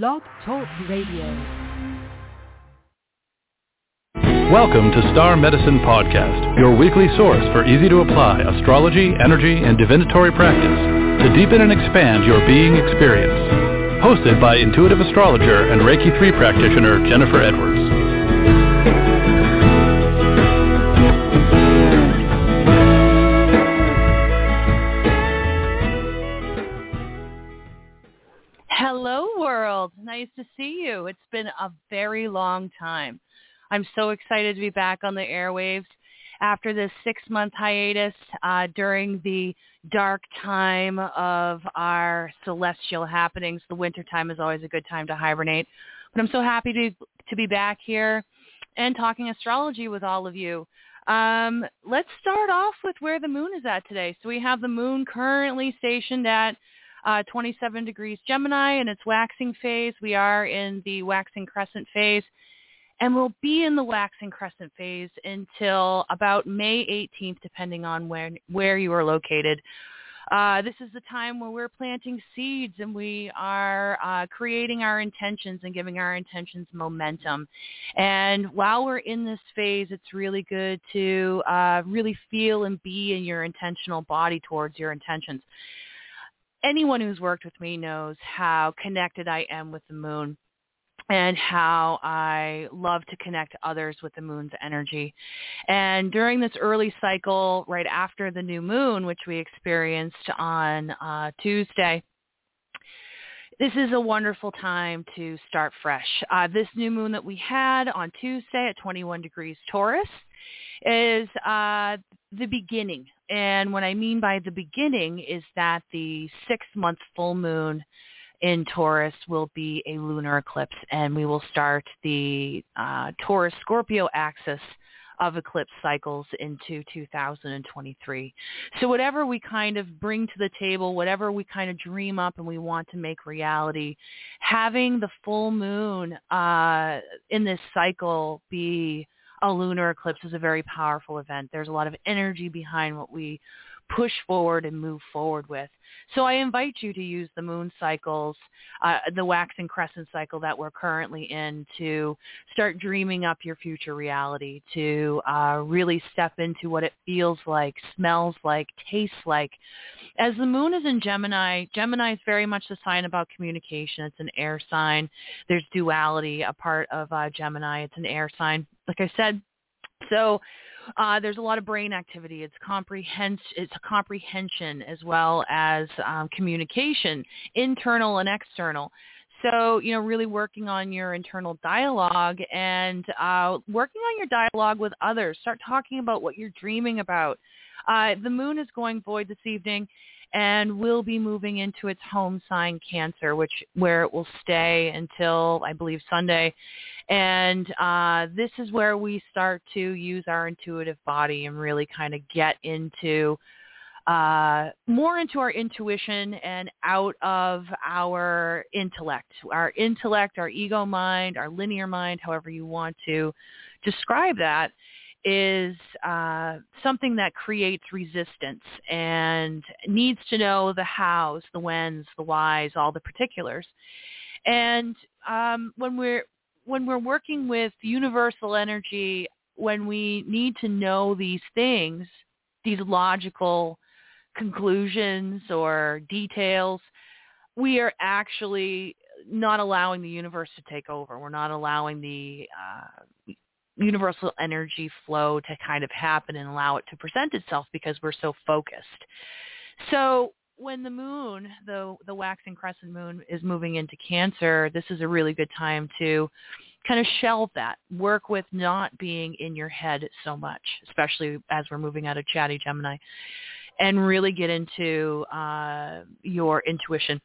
Blog Talk Radio. Welcome to Star Medicine Podcast, your weekly source for easy to apply astrology, energy, and divinatory practice to deepen and expand your being experience. Hosted by intuitive astrologer and Reiki 3 practitioner Jenifer Edwards. Nice to see you. It's been a very long time. I'm so excited to be back on the airwaves after this six-month hiatus uh, during the dark time of our celestial happenings. The winter time is always a good time to hibernate. But I'm so happy to, to be back here and talking astrology with all of you. Um, let's start off with where the moon is at today. So we have the moon currently stationed at uh, 27 degrees Gemini in its waxing phase. We are in the waxing crescent phase and we'll be in the waxing crescent phase until about May 18th, depending on where, where you are located. Uh, this is the time where we're planting seeds and we are uh, creating our intentions and giving our intentions momentum. And while we're in this phase, it's really good to uh, really feel and be in your intentional body towards your intentions anyone who's worked with me knows how connected I am with the moon and how I love to connect others with the moon's energy. And during this early cycle, right after the new moon, which we experienced on uh, Tuesday, this is a wonderful time to start fresh. Uh, this new moon that we had on Tuesday at 21 degrees Taurus is uh, the beginning. And what I mean by the beginning is that the six-month full moon in Taurus will be a lunar eclipse, and we will start the uh, Taurus-Scorpio axis of eclipse cycles into 2023. So whatever we kind of bring to the table, whatever we kind of dream up and we want to make reality, having the full moon uh, in this cycle be a lunar eclipse is a very powerful event. There's a lot of energy behind what we push forward and move forward with. So I invite you to use the moon cycles, uh, the waxing crescent cycle that we're currently in to start dreaming up your future reality, to uh, really step into what it feels like, smells like, tastes like. As the moon is in Gemini, Gemini is very much the sign about communication. It's an air sign. There's duality, a part of uh, Gemini. It's an air sign. Like I said, so uh, there's a lot of brain activity. It's comprehens- It's comprehension as well as um, communication, internal and external. So, you know, really working on your internal dialogue and uh, working on your dialogue with others. Start talking about what you're dreaming about. Uh, the moon is going void this evening and will be moving into its home sign Cancer, which where it will stay until I believe Sunday. And uh, this is where we start to use our intuitive body and really kind of get into uh, more into our intuition and out of our intellect, our intellect, our ego mind, our linear mind, however you want to describe that is uh, something that creates resistance and needs to know the hows, the whens, the whys, all the particulars. And um, when we're when we're working with universal energy, when we need to know these things, these logical conclusions or details, we are actually not allowing the universe to take over. We're not allowing the uh, universal energy flow to kind of happen and allow it to present itself because we're so focused. So when the moon, the the waxing crescent moon is moving into Cancer, this is a really good time to kind of shelve that. Work with not being in your head so much, especially as we're moving out of chatty Gemini, and really get into uh, your intuition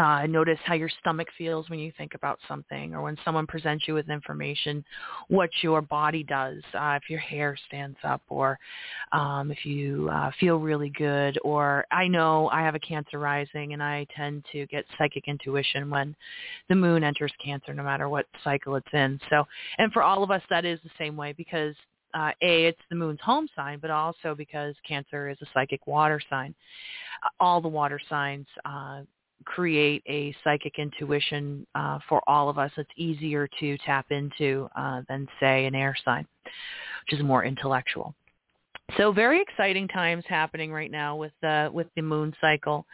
uh, notice how your stomach feels when you think about something or when someone presents you with information, what your body does, uh, if your hair stands up or um, if you uh, feel really good. Or I know I have a Cancer rising and I tend to get psychic intuition when the moon enters Cancer no matter what cycle it's in. So, and for all of us, that is the same way because uh, a it's the moon's home sign, but also because Cancer is a psychic water sign. all the water signs uh, create a psychic intuition uh, for all of us. It's easier to tap into uh, than, say, an air sign, which is more intellectual. So very exciting times happening right now with the with the moon cycle,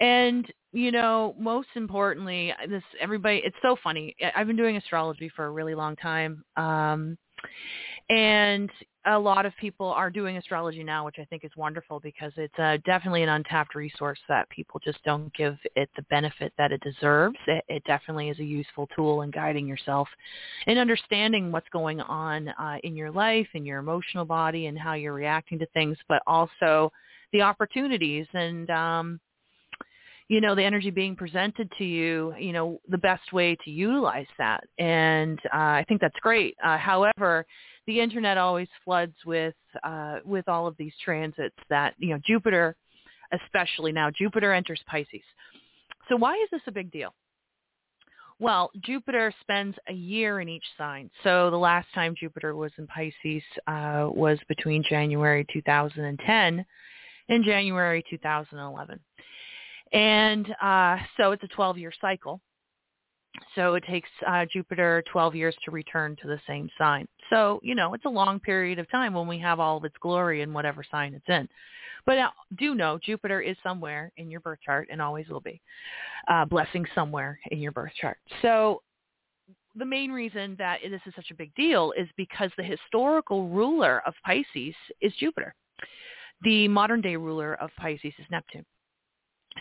and you know most importantly, this everybody. It's so funny. I've been doing astrology for a really long time, um, and a lot of people are doing astrology now, which I think is wonderful because it's uh, definitely an untapped resource that people just don't give it the benefit that it deserves. It, it definitely is a useful tool in guiding yourself and understanding what's going on uh, in your life, in your emotional body, and how you're reacting to things, but also the opportunities and um, you know the energy being presented to you you know the best way to utilize that and uh, i think that's great uh, however the internet always floods with uh, with all of these transits that you know Jupiter, especially now Jupiter enters Pisces. So why is this a big deal? Well, Jupiter spends a year in each sign. So the last time Jupiter was in Pisces uh, was between January 2010 and January 2011. And uh, so it's a 12-year cycle. So it takes uh, Jupiter 12 years to return to the same sign. So, you know, it's a long period of time when we have all of its glory in whatever sign it's in. But uh, do know Jupiter is somewhere in your birth chart and always will be. Uh, blessing somewhere in your birth chart. So the main reason that this is such a big deal is because the historical ruler of Pisces is Jupiter. The modern day ruler of Pisces is Neptune.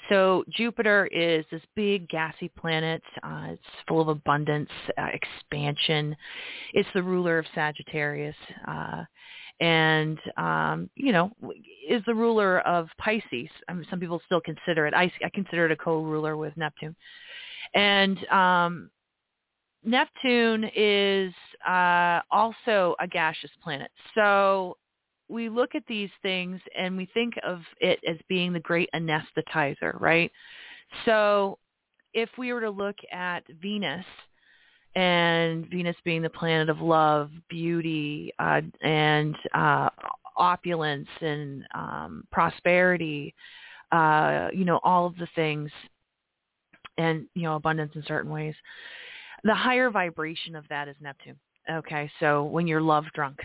So Jupiter is this big gassy planet. Uh, it's full of abundance, uh, expansion. It's the ruler of Sagittarius, uh, and um, you know is the ruler of Pisces. I mean, some people still consider it. I, I consider it a co-ruler with Neptune, and um, Neptune is uh, also a gaseous planet. So we look at these things and we think of it as being the great anesthetizer, right? So if we were to look at Venus and Venus being the planet of love, beauty, uh, and uh, opulence and um, prosperity, uh, you know, all of the things and, you know, abundance in certain ways. The higher vibration of that is Neptune. Okay, so when you're love drunk,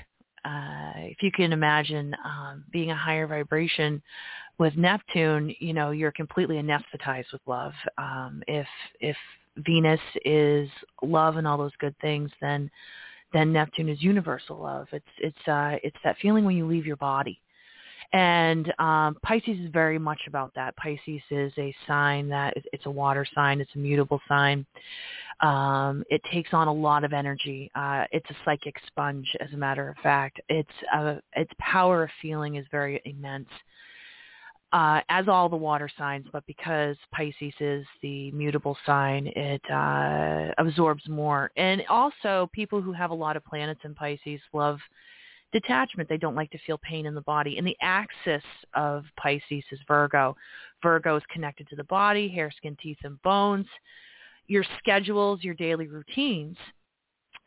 uh, if you can imagine um, being a higher vibration with Neptune, you know, you're completely anesthetized with love. Um, if if Venus is love and all those good things, then then Neptune is universal love. It's it's uh, it's that feeling when you leave your body. And um, Pisces is very much about that. Pisces is a sign that it's a water sign. It's a mutable sign. Um, it takes on a lot of energy. Uh, it's a psychic sponge, as a matter of fact. Its uh, its power of feeling is very immense. Uh, as all the water signs, but because Pisces is the mutable sign, it uh, absorbs more. And also, people who have a lot of planets in Pisces love detachment. They don't like to feel pain in the body. And the axis of Pisces is Virgo. Virgo is connected to the body, hair, skin, teeth, and bones. Your schedules, your daily routines.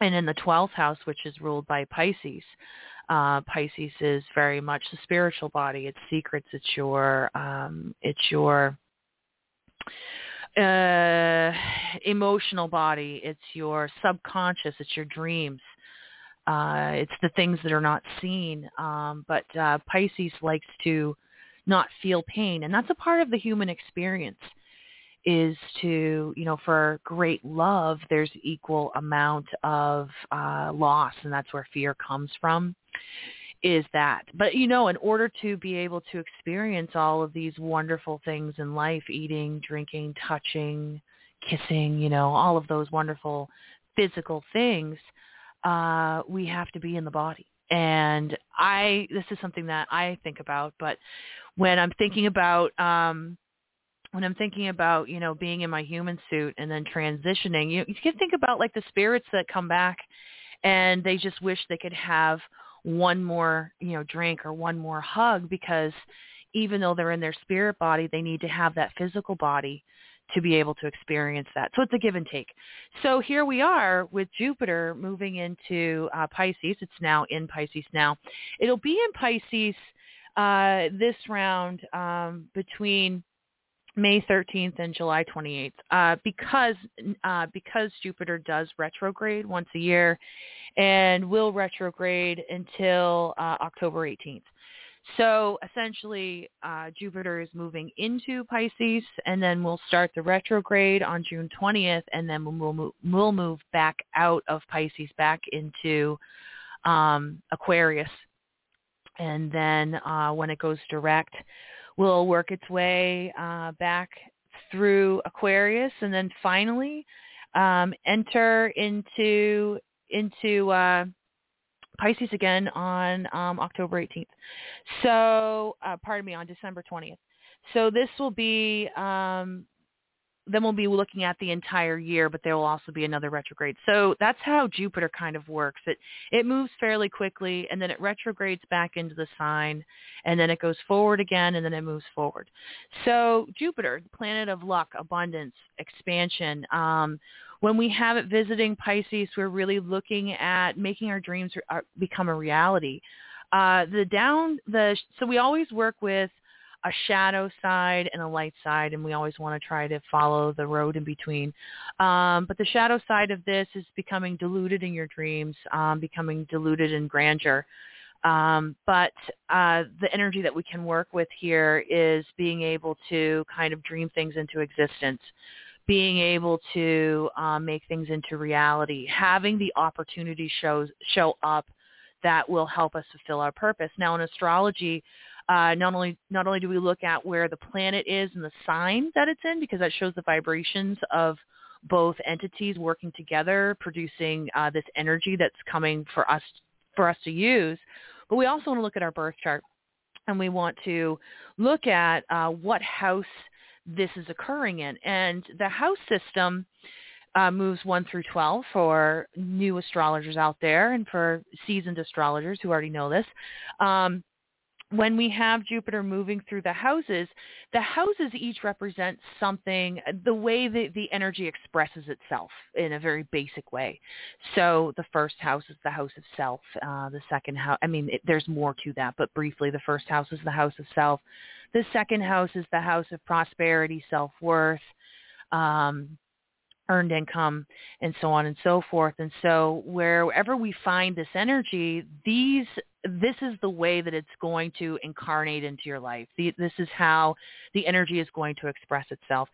And in the 12th house, which is ruled by Pisces, uh, Pisces is very much the spiritual body. It's secrets. It's your, um, it's your uh, emotional body. It's your subconscious. It's your dreams. Uh, it's the things that are not seen. Um, but uh, Pisces likes to not feel pain, and that's a part of the human experience. Is to you know for great love, there's equal amount of uh, loss, and that's where fear comes from. Is that, but you know, in order to be able to experience all of these wonderful things in life, eating, drinking, touching, kissing, you know, all of those wonderful physical things, uh, we have to be in the body. And I, this is something that I think about, but when I'm thinking about, um, when I'm thinking about, you know, being in my human suit and then transitioning, you, you can think about like the spirits that come back and they just wish they could have one more, you know, drink or one more hug because even though they're in their spirit body, they need to have that physical body to be able to experience that. So it's a give and take. So here we are with Jupiter moving into uh, Pisces. It's now in Pisces now. It'll be in Pisces uh, this round um, between May 13th and July 28th uh, because uh, because Jupiter does retrograde once a year and will retrograde until uh, October 18th. So essentially, uh, Jupiter is moving into Pisces, and then we'll start the retrograde on June 20th, and then we'll move, we'll move back out of Pisces back into um, Aquarius. And then uh, when it goes direct, will work its way uh, back through Aquarius, and then finally um, enter into into uh, Pisces again on um, October 18th. So, uh, pardon me, on December 20th. So this will be um, then we'll be looking at the entire year, but there will also be another retrograde. So that's how Jupiter kind of works. It it moves fairly quickly, and then it retrogrades back into the sign, and then it goes forward again, and then it moves forward. So Jupiter, planet of luck, abundance, expansion. Um, when we have it visiting Pisces, we're really looking at making our dreams uh, become a reality. Uh, the down the so we always work with a shadow side and a light side, and we always want to try to follow the road in between. Um, but the shadow side of this is becoming diluted in your dreams, um, becoming diluted in grandeur. Um, but uh, the energy that we can work with here is being able to kind of dream things into existence, being able to um, make things into reality, having the opportunity shows show up that will help us fulfill our purpose. Now, in astrology, uh, not only not only do we look at where the planet is and the sign that it's in, because that shows the vibrations of both entities working together, producing uh, this energy that's coming for us for us to use. But we also want to look at our birth chart, and we want to look at uh, what house this is occurring in. And the house system uh, moves 1 through 12 for new astrologers out there and for seasoned astrologers who already know this. Um, when we have Jupiter moving through the houses, the houses each represent something, the way that the energy expresses itself in a very basic way. So the first house is the house of self. Uh, the second house, I mean, it, there's more to that, but briefly, the first house is the house of self. The second house is the house of prosperity, self-worth, um, earned income and so on and so forth. And so wherever we find this energy, these this is the way that it's going to incarnate into your life. The, this is how the energy is going to express itself.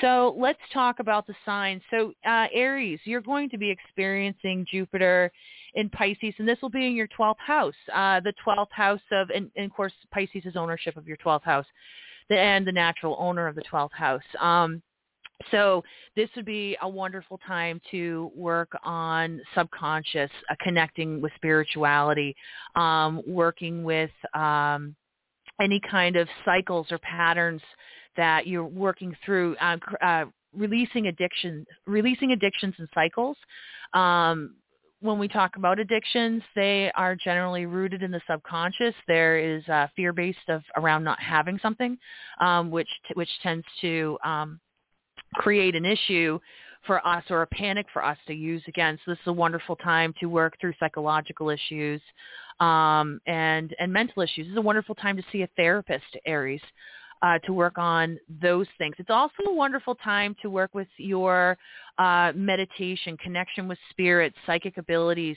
So let's talk about the signs. So uh, Aries, you're going to be experiencing Jupiter in Pisces, and this will be in your 12th house, uh, the 12th house of, and, and, of course, Pisces is ownership of your 12th house, and the natural owner of the 12th house. Um, so this would be a wonderful time to work on subconscious, uh, connecting with spirituality, um, working with um, any kind of cycles or patterns that you're working through, uh, uh, releasing addiction, releasing addictions and cycles. Um, when we talk about addictions, they are generally rooted in the subconscious. There is uh, fear-based of around not having something, um, which t- which tends to um, create an issue for us or a panic for us to use again. So this is a wonderful time to work through psychological issues um, and and mental issues. This is a wonderful time to see a therapist, Aries, uh, to work on those things. It's also a wonderful time to work with your uh, meditation, connection with spirit, psychic abilities,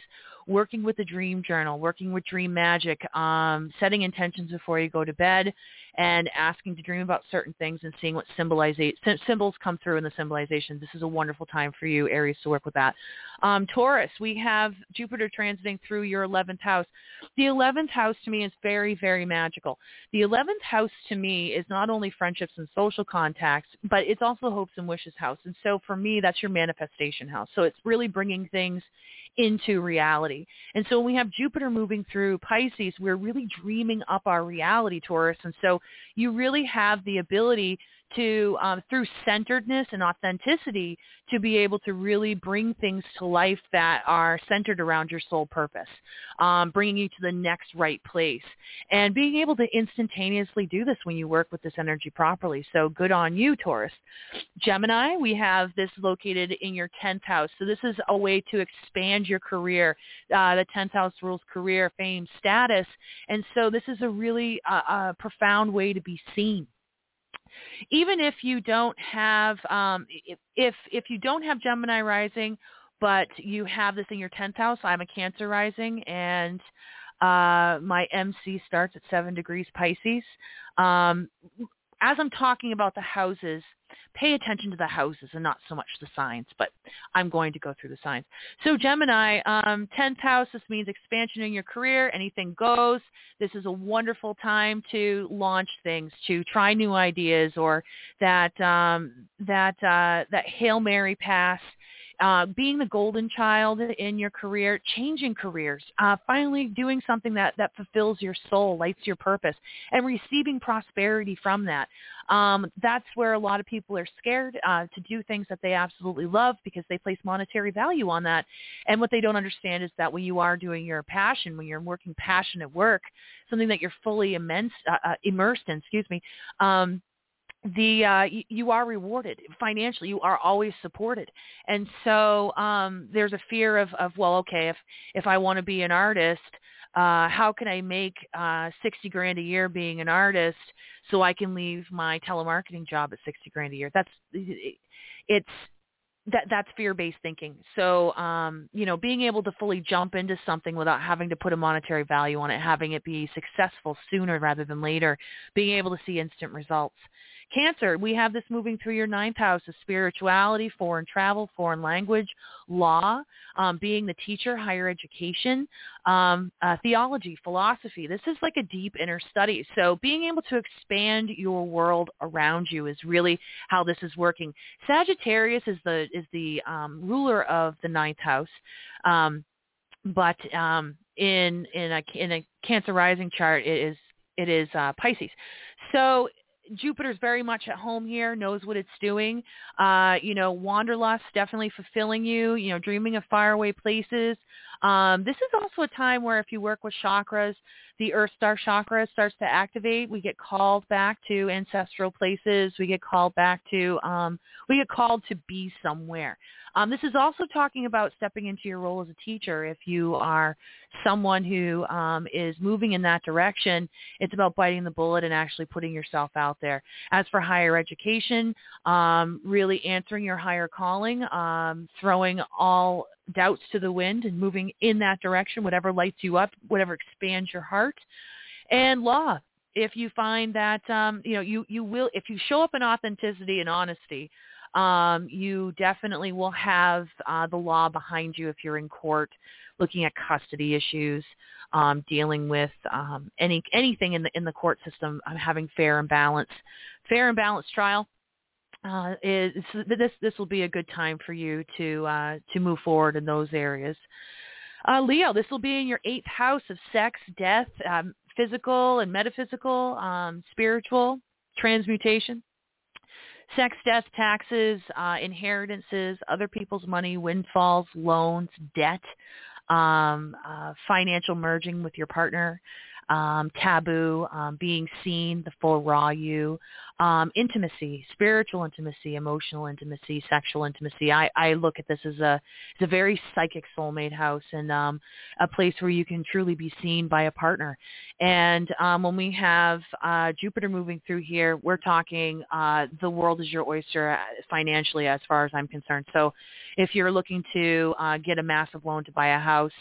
working with the dream journal, working with dream magic, um, setting intentions before you go to bed, and asking to dream about certain things and seeing what symbols come through in the symbolization. This is a wonderful time for you, Aries, to work with that. Um, Taurus, we have Jupiter transiting through your 11th house. The 11th house to me is very, very magical. The 11th house to me is not only friendships and social contacts, but it's also the hopes and wishes house. And so for me, that's your manifestation house. So it's really bringing things into reality. And so when we have Jupiter moving through Pisces, we're really dreaming up our reality, Taurus. And so you really have the ability to um, through centeredness and authenticity to be able to really bring things to life that are centered around your soul purpose, um, bringing you to the next right place, and being able to instantaneously do this when you work with this energy properly. So good on you, Taurus. Gemini, we have this located in your 10th house. So this is a way to expand your career. Uh, the 10th house rules career, fame, status, and so this is a really uh, uh, profound way to be seen even if you don't have um, if if you don't have Gemini rising, but you have this in your tenth house. I'm a Cancer rising, and uh, my MC starts at seven degrees Pisces. Um, as I'm talking about the houses, pay attention to the houses and not so much the signs, but I'm going to go through the signs. So Gemini, um, 10th house, this means expansion in your career. Anything goes. This is a wonderful time to launch things, to try new ideas or that, um, that, uh, that Hail Mary pass uh, being the golden child in your career, changing careers, uh, finally doing something that, that fulfills your soul, lights your purpose, and receiving prosperity from that. Um, that's where a lot of people are scared uh, to do things that they absolutely love because they place monetary value on that. And what they don't understand is that when you are doing your passion, when you're working passionate work, something that you're fully immense, uh, uh, immersed in, excuse me, um, the uh, you, are rewarded financially. You are always supported, and so um, there's a fear of, of well, okay, if if I want to be an artist, uh, how can I make uh, 60 grand a year being an artist so I can leave my telemarketing job at 60 grand a year? That's it's that that's fear-based thinking. So, um, you know, being able to fully jump into something without having to put a monetary value on it, having it be successful sooner rather than later, being able to see instant results. Cancer, we have this moving through your ninth house of spirituality, foreign travel, foreign language, law, um, being the teacher, higher education, um, uh, theology, philosophy. This is like a deep inner study. So being able to expand your world around you is really how this is working. Sagittarius is the is the um, ruler of the ninth house. Um, but um, in in a in a Cancer rising chart, it is it is uh, Pisces. So Jupiter's very much at home here, knows what it's doing. Uh, you know, wanderlust definitely fulfilling you, you know, dreaming of faraway places. Um, this is also a time where if you work with chakras, the Earth Star chakra starts to activate. We get called back to ancestral places. We get called back to, um, we get called to be somewhere. Um, this is also talking about stepping into your role as a teacher. If you are someone who um, is moving in that direction, it's about biting the bullet and actually putting yourself out there. As for higher education, um, really answering your higher calling, um, throwing all doubts to the wind and moving in that direction, whatever lights you up, whatever expands your heart. And law, if you find that um, you know you you will if you show up in authenticity and honesty, um, you definitely will have uh, the law behind you if you're in court looking at custody issues, um, dealing with um, any anything in the in the court system, uh, having fair and balanced, fair and balanced trial. Uh, is this this will be a good time for you to uh, to move forward in those areas. Uh, Leo, this will be in your eighth house of sex, death, um, physical and metaphysical, um, spiritual, transmutation sex, death, taxes, uh, inheritances, other people's money, windfalls, loans, debt, um, uh, financial merging with your partner, um, taboo, um, being seen, the full raw you, um, intimacy, spiritual intimacy, emotional intimacy, sexual intimacy. I, I look at this as a as a very psychic soulmate house and um, a place where you can truly be seen by a partner. And um, when we have uh, Jupiter moving through here, we're talking uh, the world is your oyster uh, financially, as far as I'm concerned. So if you're looking to uh, get a massive loan to buy a house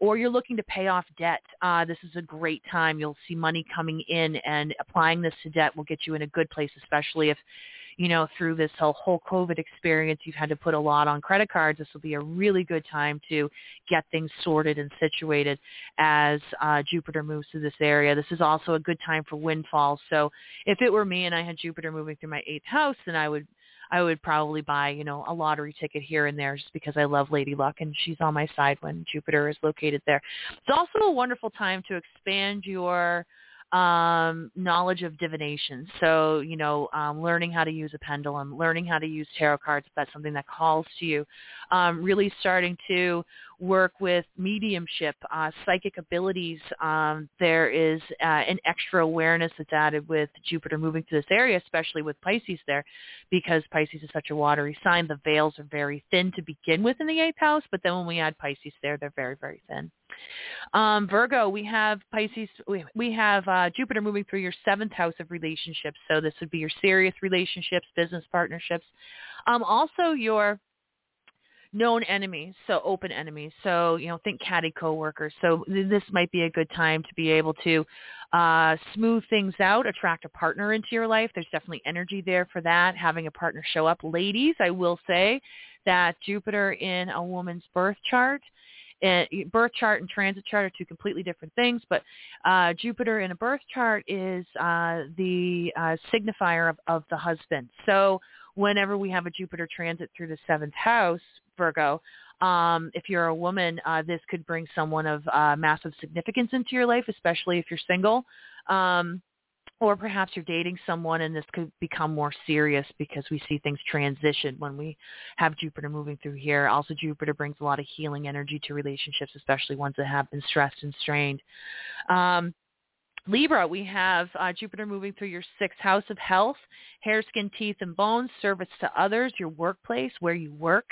or you're looking to pay off debt, uh, this is a great time. You'll see money coming in and applying this to debt will get you in a good place, especially if, you know, through this whole, whole COVID experience, you've had to put a lot on credit cards. This will be a really good time to get things sorted and situated as uh, Jupiter moves through this area. This is also a good time for windfalls. So if it were me and I had Jupiter moving through my eighth house, then I would I would probably buy, you know, a lottery ticket here and there just because I love Lady Luck and she's on my side when Jupiter is located there. It's also a wonderful time to expand your um, knowledge of divination. So, you know, um, learning how to use a pendulum, learning how to use tarot cards if that's something that calls to you. Um, really starting to work with mediumship, uh, psychic abilities. Um, there is uh, an extra awareness that's added with Jupiter moving to this area, especially with Pisces there, because Pisces is such a watery sign. The veils are very thin to begin with in the eighth house, but then when we add Pisces there, they're very, very thin. Um, Virgo, we have Pisces, we, we have uh, Jupiter moving through your seventh house of relationships. So this would be your serious relationships, business partnerships. Um, also your known enemies, so open enemies. So, you know, think catty coworkers. So th- this might be a good time to be able to uh, smooth things out, attract a partner into your life. There's definitely energy there for that, having a partner show up. Ladies, I will say that Jupiter in a woman's birth chart uh, birth chart and transit chart are two completely different things, but uh, Jupiter in a birth chart is uh, the uh, signifier of, of the husband. So whenever we have a Jupiter transit through the seventh house, Virgo, um, if you're a woman, uh, this could bring someone of uh, massive significance into your life, especially if you're single. Um, or perhaps you're dating someone and this could become more serious because we see things transition when we have Jupiter moving through here. Also, Jupiter brings a lot of healing energy to relationships, especially ones that have been stressed and strained. Um, Libra, we have uh, Jupiter moving through your sixth house of health, hair, skin, teeth, and bones, service to others, your workplace, where you work,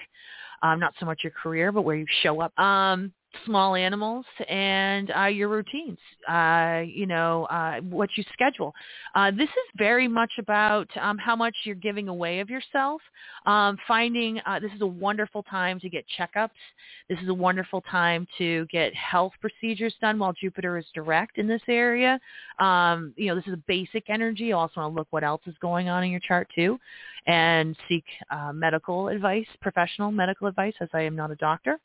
um, not so much your career, but where you show up. Um, small animals and uh, your routines, uh, you know, uh, what you schedule. Uh, this is very much about um, how much you're giving away of yourself. Um, finding uh, this is a wonderful time to get checkups. This is a wonderful time to get health procedures done while Jupiter is direct in this area. Um, you know, this is a basic energy. You also want to look what else is going on in your chart too and seek uh, medical advice, professional medical advice, as I am not a doctor.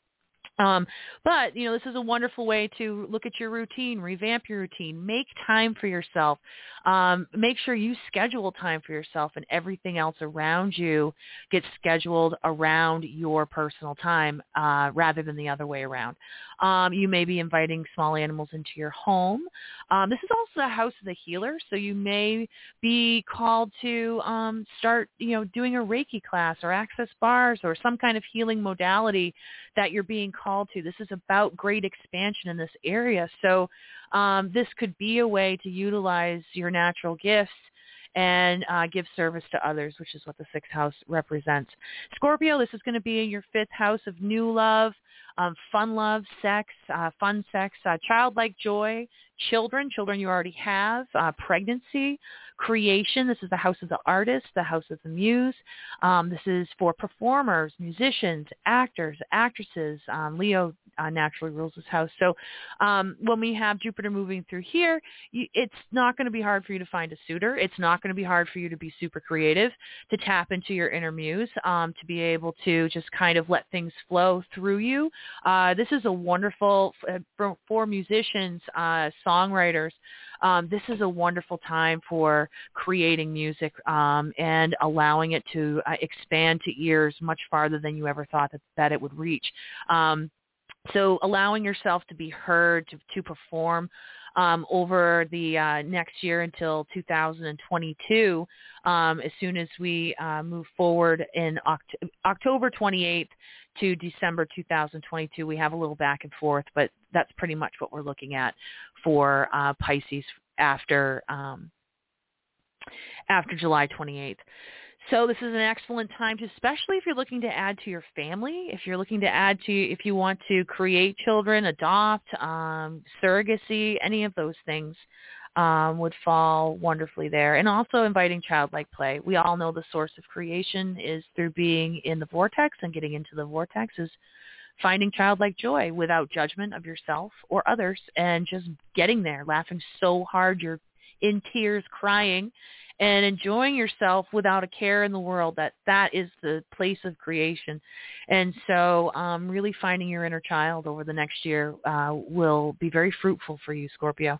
Um, but you know, this is a wonderful way to look at your routine, revamp your routine, make time for yourself. Um, make sure you schedule time for yourself, and everything else around you gets scheduled around your personal time uh, rather than the other way around. Um, you may be inviting small animals into your home. Um, this is also the house of the healer, so you may be called to um, start, you know, doing a Reiki class or access bars or some kind of healing modality that you're being called to. This is about great expansion in this area. So um, this could be a way to utilize your natural gifts and uh, give service to others, which is what the sixth house represents. Scorpio, this is going to be in your fifth house of new love, um, fun love, sex, uh, fun sex, uh, childlike joy, children, children you already have, uh, pregnancy, creation. This is the house of the artist, the house of the muse. Um, this is for performers, musicians, actors, actresses. Um, Leo uh, naturally rules this house. So um, when we have Jupiter moving through here, you, it's not going to be hard for you to find a suitor. It's not going to be hard for you to be super creative, to tap into your inner muse, um, to be able to just kind of let things flow through you. Uh, this is a wonderful, uh, for, for musicians, uh, songwriters, um, this is a wonderful time for creating music um, and allowing it to uh, expand to ears much farther than you ever thought that, that it would reach. Um, so allowing yourself to be heard, to, to perform um, over the uh, next year until 2022, um, as soon as we uh, move forward in Oct- October 28th to December 2022, we have a little back and forth, but that's pretty much what we're looking at for uh, Pisces after um, after July 28th. So this is an excellent time to, especially if you're looking to add to your family, if you're looking to add to, if you want to create children, adopt, um, surrogacy, any of those things um, would fall wonderfully there. And also inviting childlike play. We all know the source of creation is through being in the vortex and getting into the vortex is finding childlike joy without judgment of yourself or others and just getting there, laughing so hard you're in tears crying and enjoying yourself without a care in the world that that is the place of creation. And so um, really finding your inner child over the next year uh, will be very fruitful for you scorpio.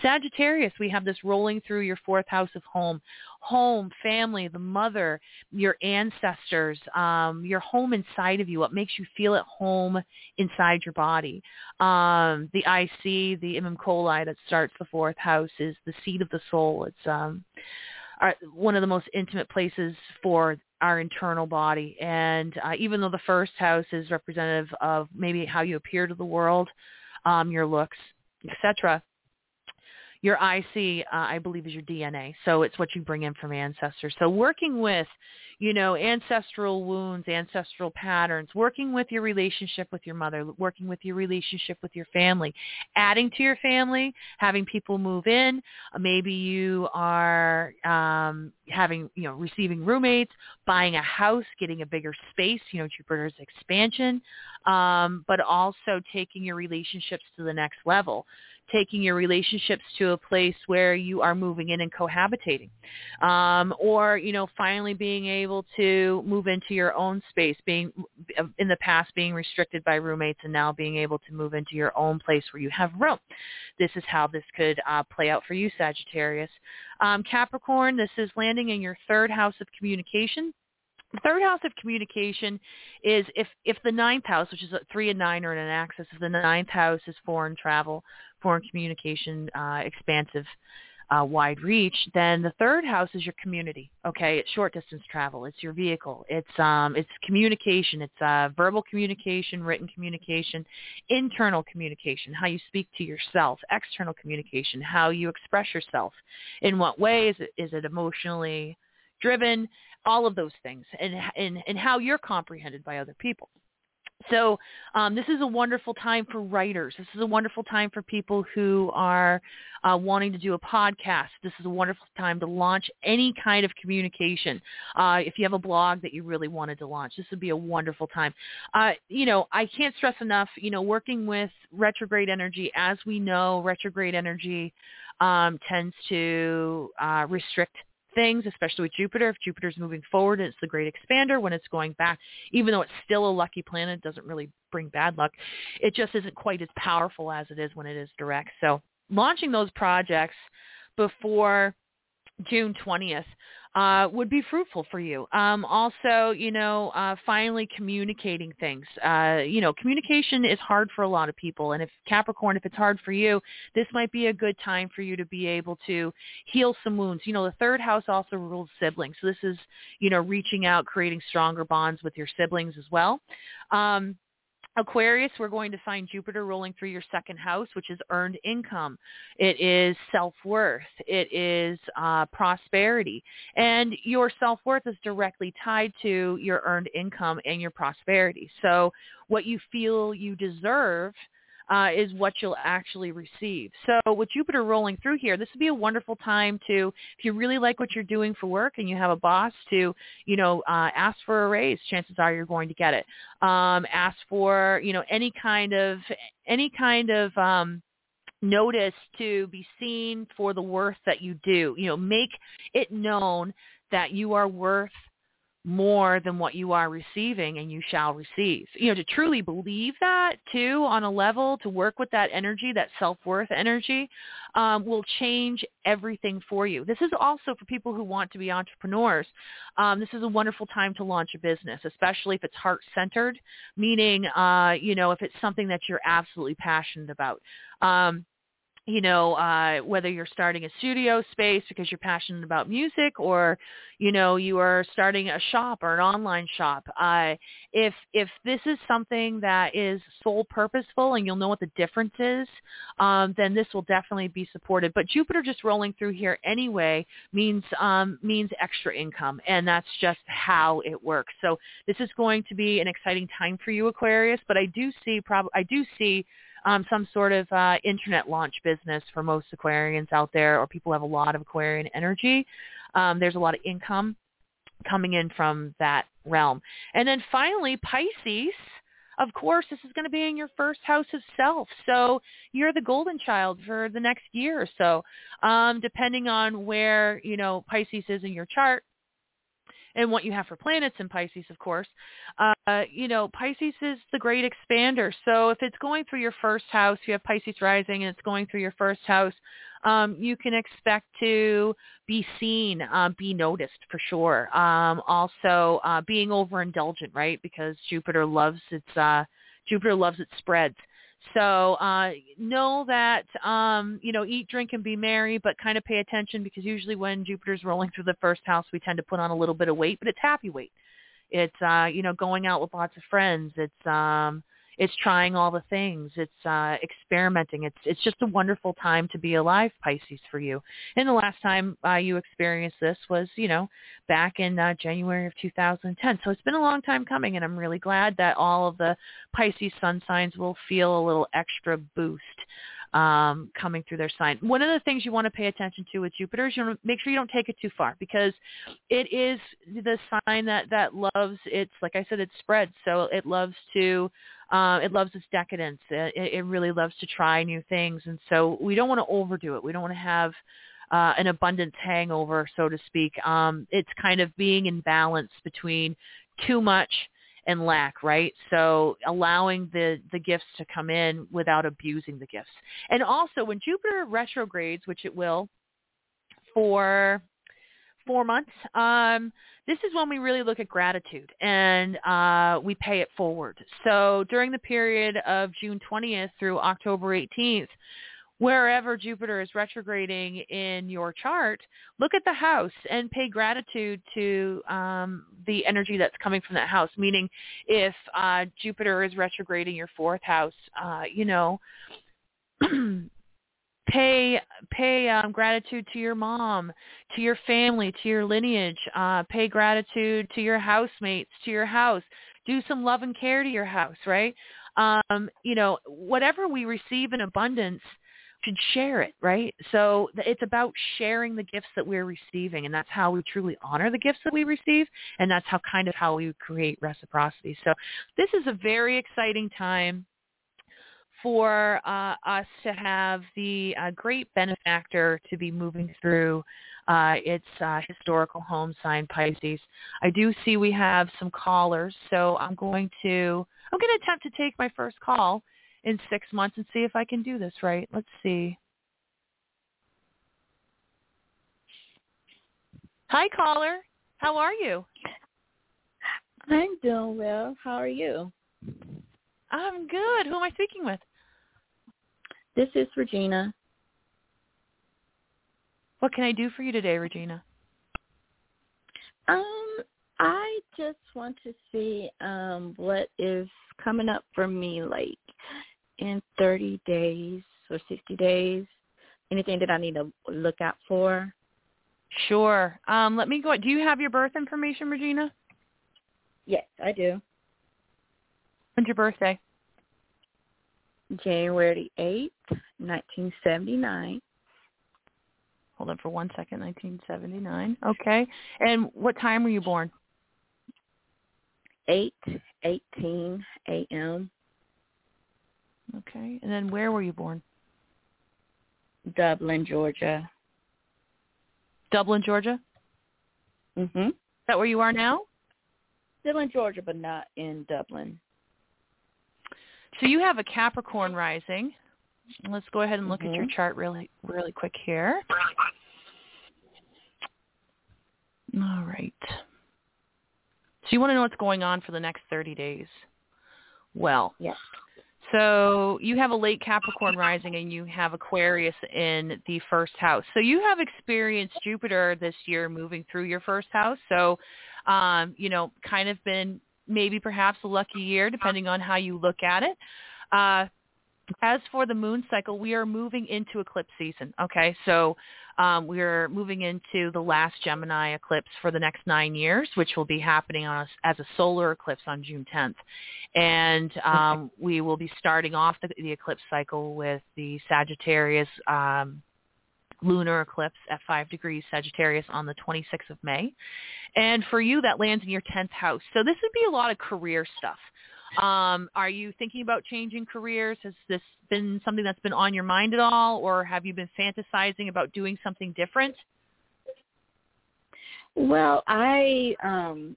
Sagittarius we have this rolling through your fourth house of home. Home family the mother your ancestors um, your home inside of you what makes you feel at home inside your body. Um, the ic the imum coeli that starts the fourth house is the seat of the soul. It's um, are one of the most intimate places for our internal body. And uh, even though the first house is representative of maybe how you appear to the world, um, your looks, etc., your IC, uh, I believe, is your DNA. So it's what you bring in from ancestors. So working with, you know, ancestral wounds, ancestral patterns, working with your relationship with your mother, working with your relationship with your family, adding to your family, having people move in. Uh, maybe you are um, having, you know, receiving roommates, buying a house, getting a bigger space, you know, Jupiter's expansion, um, but also taking your relationships to the next level taking your relationships to a place where you are moving in and cohabitating. Um, or you know finally being able to move into your own space being in the past being restricted by roommates and now being able to move into your own place where you have room. This is how this could uh, play out for you sagittarius. Um, capricorn this is landing in your third house of communication the third house of communication is if if the ninth house, which is three and nine, are in an axis, if the ninth house is foreign travel, foreign communication, uh, expansive, uh, wide reach, then the third house is your community. Okay, it's short distance travel. It's your vehicle. It's um, it's communication. It's uh, verbal communication, written communication, internal communication, how you speak to yourself, external communication, how you express yourself. In what way is it is it emotionally driven? All of those things and, and, and how you're comprehended by other people. So um, this is a wonderful time for writers. This is a wonderful time for people who are uh, wanting to do a podcast. This is a wonderful time to launch any kind of communication. Uh, if you have a blog that you really wanted to launch, this would be a wonderful time. Uh, you know, I can't stress enough, you know, working with retrograde energy, as we know, retrograde energy um, tends to uh, restrict things, especially with Jupiter. If Jupiter's moving forward, and it's the great expander. When it's going back, even though it's still a lucky planet, doesn't really bring bad luck. It just isn't quite as powerful as it is when it is direct. So launching those projects before June 20th uh, would be fruitful for you. Um, also, you know, uh, finally communicating things. Uh, you know, communication is hard for a lot of people, and if Capricorn, if it's hard for you, this might be a good time for you to be able to heal some wounds. You know, the third house also rules siblings, so this is, you know, reaching out, creating stronger bonds with your siblings as well. Um, Aquarius, we're going to find Jupiter rolling through your second house, which is earned income. It is self-worth. It is uh, prosperity. And your self-worth is directly tied to your earned income and your prosperity. So what you feel you deserve – uh, is what you'll actually receive. So with Jupiter rolling through here, this would be a wonderful time to, if you really like what you're doing for work and you have a boss to, you know, uh, ask for a raise. Chances are you're going to get it. Um, ask for, you know, any kind of any kind of um, notice to be seen for the worth that you do. You know, make it known that you are worth more than what you are receiving and you shall receive. You know, to truly believe that too on a level, to work with that energy, that self-worth energy, um, will change everything for you. This is also for people who want to be entrepreneurs. Um, this is a wonderful time to launch a business, especially if it's heart-centered, meaning, uh, you know, if it's something that you're absolutely passionate about. Um, you know, uh, whether you're starting a studio space because you're passionate about music or, you know, you are starting a shop or an online shop. Uh, if, if this is something that is soul purposeful and you'll know what the difference is, um, then this will definitely be supported. But Jupiter just rolling through here anyway means, um, means extra income and that's just how it works. So this is going to be an exciting time for you, Aquarius, but I do see, prob- I do see um, some sort of uh, internet launch business for most Aquarians out there, or people have a lot of Aquarian energy. Um, there's a lot of income coming in from that realm. And then finally, Pisces. Of course, this is going to be in your first house of self. So you're the golden child for the next year or so, um, depending on where, you know, Pisces is in your chart and what you have for planets in Pisces, of course. Uh, you know, Pisces is the great expander. So if it's going through your first house, you have Pisces rising and it's going through your first house, um, you can expect to be seen, uh, be noticed for sure. Um, also, uh, being overindulgent, right? Because Jupiter loves its uh, Jupiter loves its spreads. So uh, know that um, you know eat, drink, and be merry, but kind of pay attention because usually when Jupiter's rolling through the first house, we tend to put on a little bit of weight, but it's happy weight. It's uh, you know going out with lots of friends. It's um, it's trying all the things. It's uh, experimenting. It's it's just a wonderful time to be alive, Pisces, for you. And the last time uh, you experienced this was, you know, back in uh, January of 2010. So it's been a long time coming, and I'm really glad that all of the Pisces sun signs will feel a little extra boost um, coming through their sign. One of the things you want to pay attention to with Jupiter is you want to make sure you don't take it too far because it is the sign that that loves its like I said it spreads so it loves to uh, it loves its decadence. It, it really loves to try new things, and so we don't want to overdo it. We don't want to have uh, an abundance hangover, so to speak. Um, it's kind of being in balance between too much and lack, right? So allowing the, the gifts to come in without abusing the gifts. And also when Jupiter retrogrades, which it will for four months, um, this is when we really look at gratitude and uh, we pay it forward. So during the period of June 20th through October 18th, wherever Jupiter is retrograding in your chart, look at the house and pay gratitude to um, the energy that's coming from that house. Meaning, if uh, Jupiter is retrograding your fourth house, uh, you know, pay pay um, gratitude to your mom, to your family, to your lineage. Uh, pay gratitude to your housemates, to your house. Do some love and care to your house, right? Um, you know, whatever we receive in abundance should share it, right? So it's about sharing the gifts that we're receiving, and that's how we truly honor the gifts that we receive, and that's how kind of how we create reciprocity. So this is a very exciting time for uh, us to have the uh, great benefactor to be moving through uh, its uh, historical home sign Pisces. I do see we have some callers, so I'm going to I'm going to attempt to take my first call in six months and see if I can do this right. Let's see. Hi, caller. How are you? I'm doing well. How are you? I'm good. Who am I speaking with? This is Regina. What can I do for you today, Regina? Um, I just want to see um what is coming up for me like in 30 days or 60 days? Anything that I need to look out for? Sure. Um, let me go. Do you have your birth information, Regina? Yes, I do. When's your birthday? January 8th, 1979. Hold on for one second, 1979. Okay. And what time were you born? 8, 18 a.m. Okay. And then where were you born? Dublin, Georgia. Dublin, Georgia? Mhm. Is that where you are now? Still in Georgia, but not in Dublin. So you have a Capricorn rising. Let's go ahead and look mm-hmm. at your mm-hmm. chart really, really quick here. All right. So you want to know what's going on for the next 30 days. Well, yes. So you have a late Capricorn rising and you have Aquarius in the first house. So you have experienced Jupiter this year moving through your first house. So, um, you know, kind of been maybe perhaps a lucky year depending on how you look at it. Uh, as for the moon cycle, we are moving into eclipse season. Okay, so um, we're moving into the last Gemini eclipse for the next nine years, which will be happening on as a solar eclipse on June 10th. And um, we will be starting off the, the, eclipse cycle with the Sagittarius um, lunar eclipse at 5 degrees Sagittarius on the 26th of May. And for you, that lands in your 10th house. So this would be a lot of career stuff. Um, are you thinking about changing careers? Has this been something that's been on your mind at all, or have you been fantasizing about doing something different? Well, I um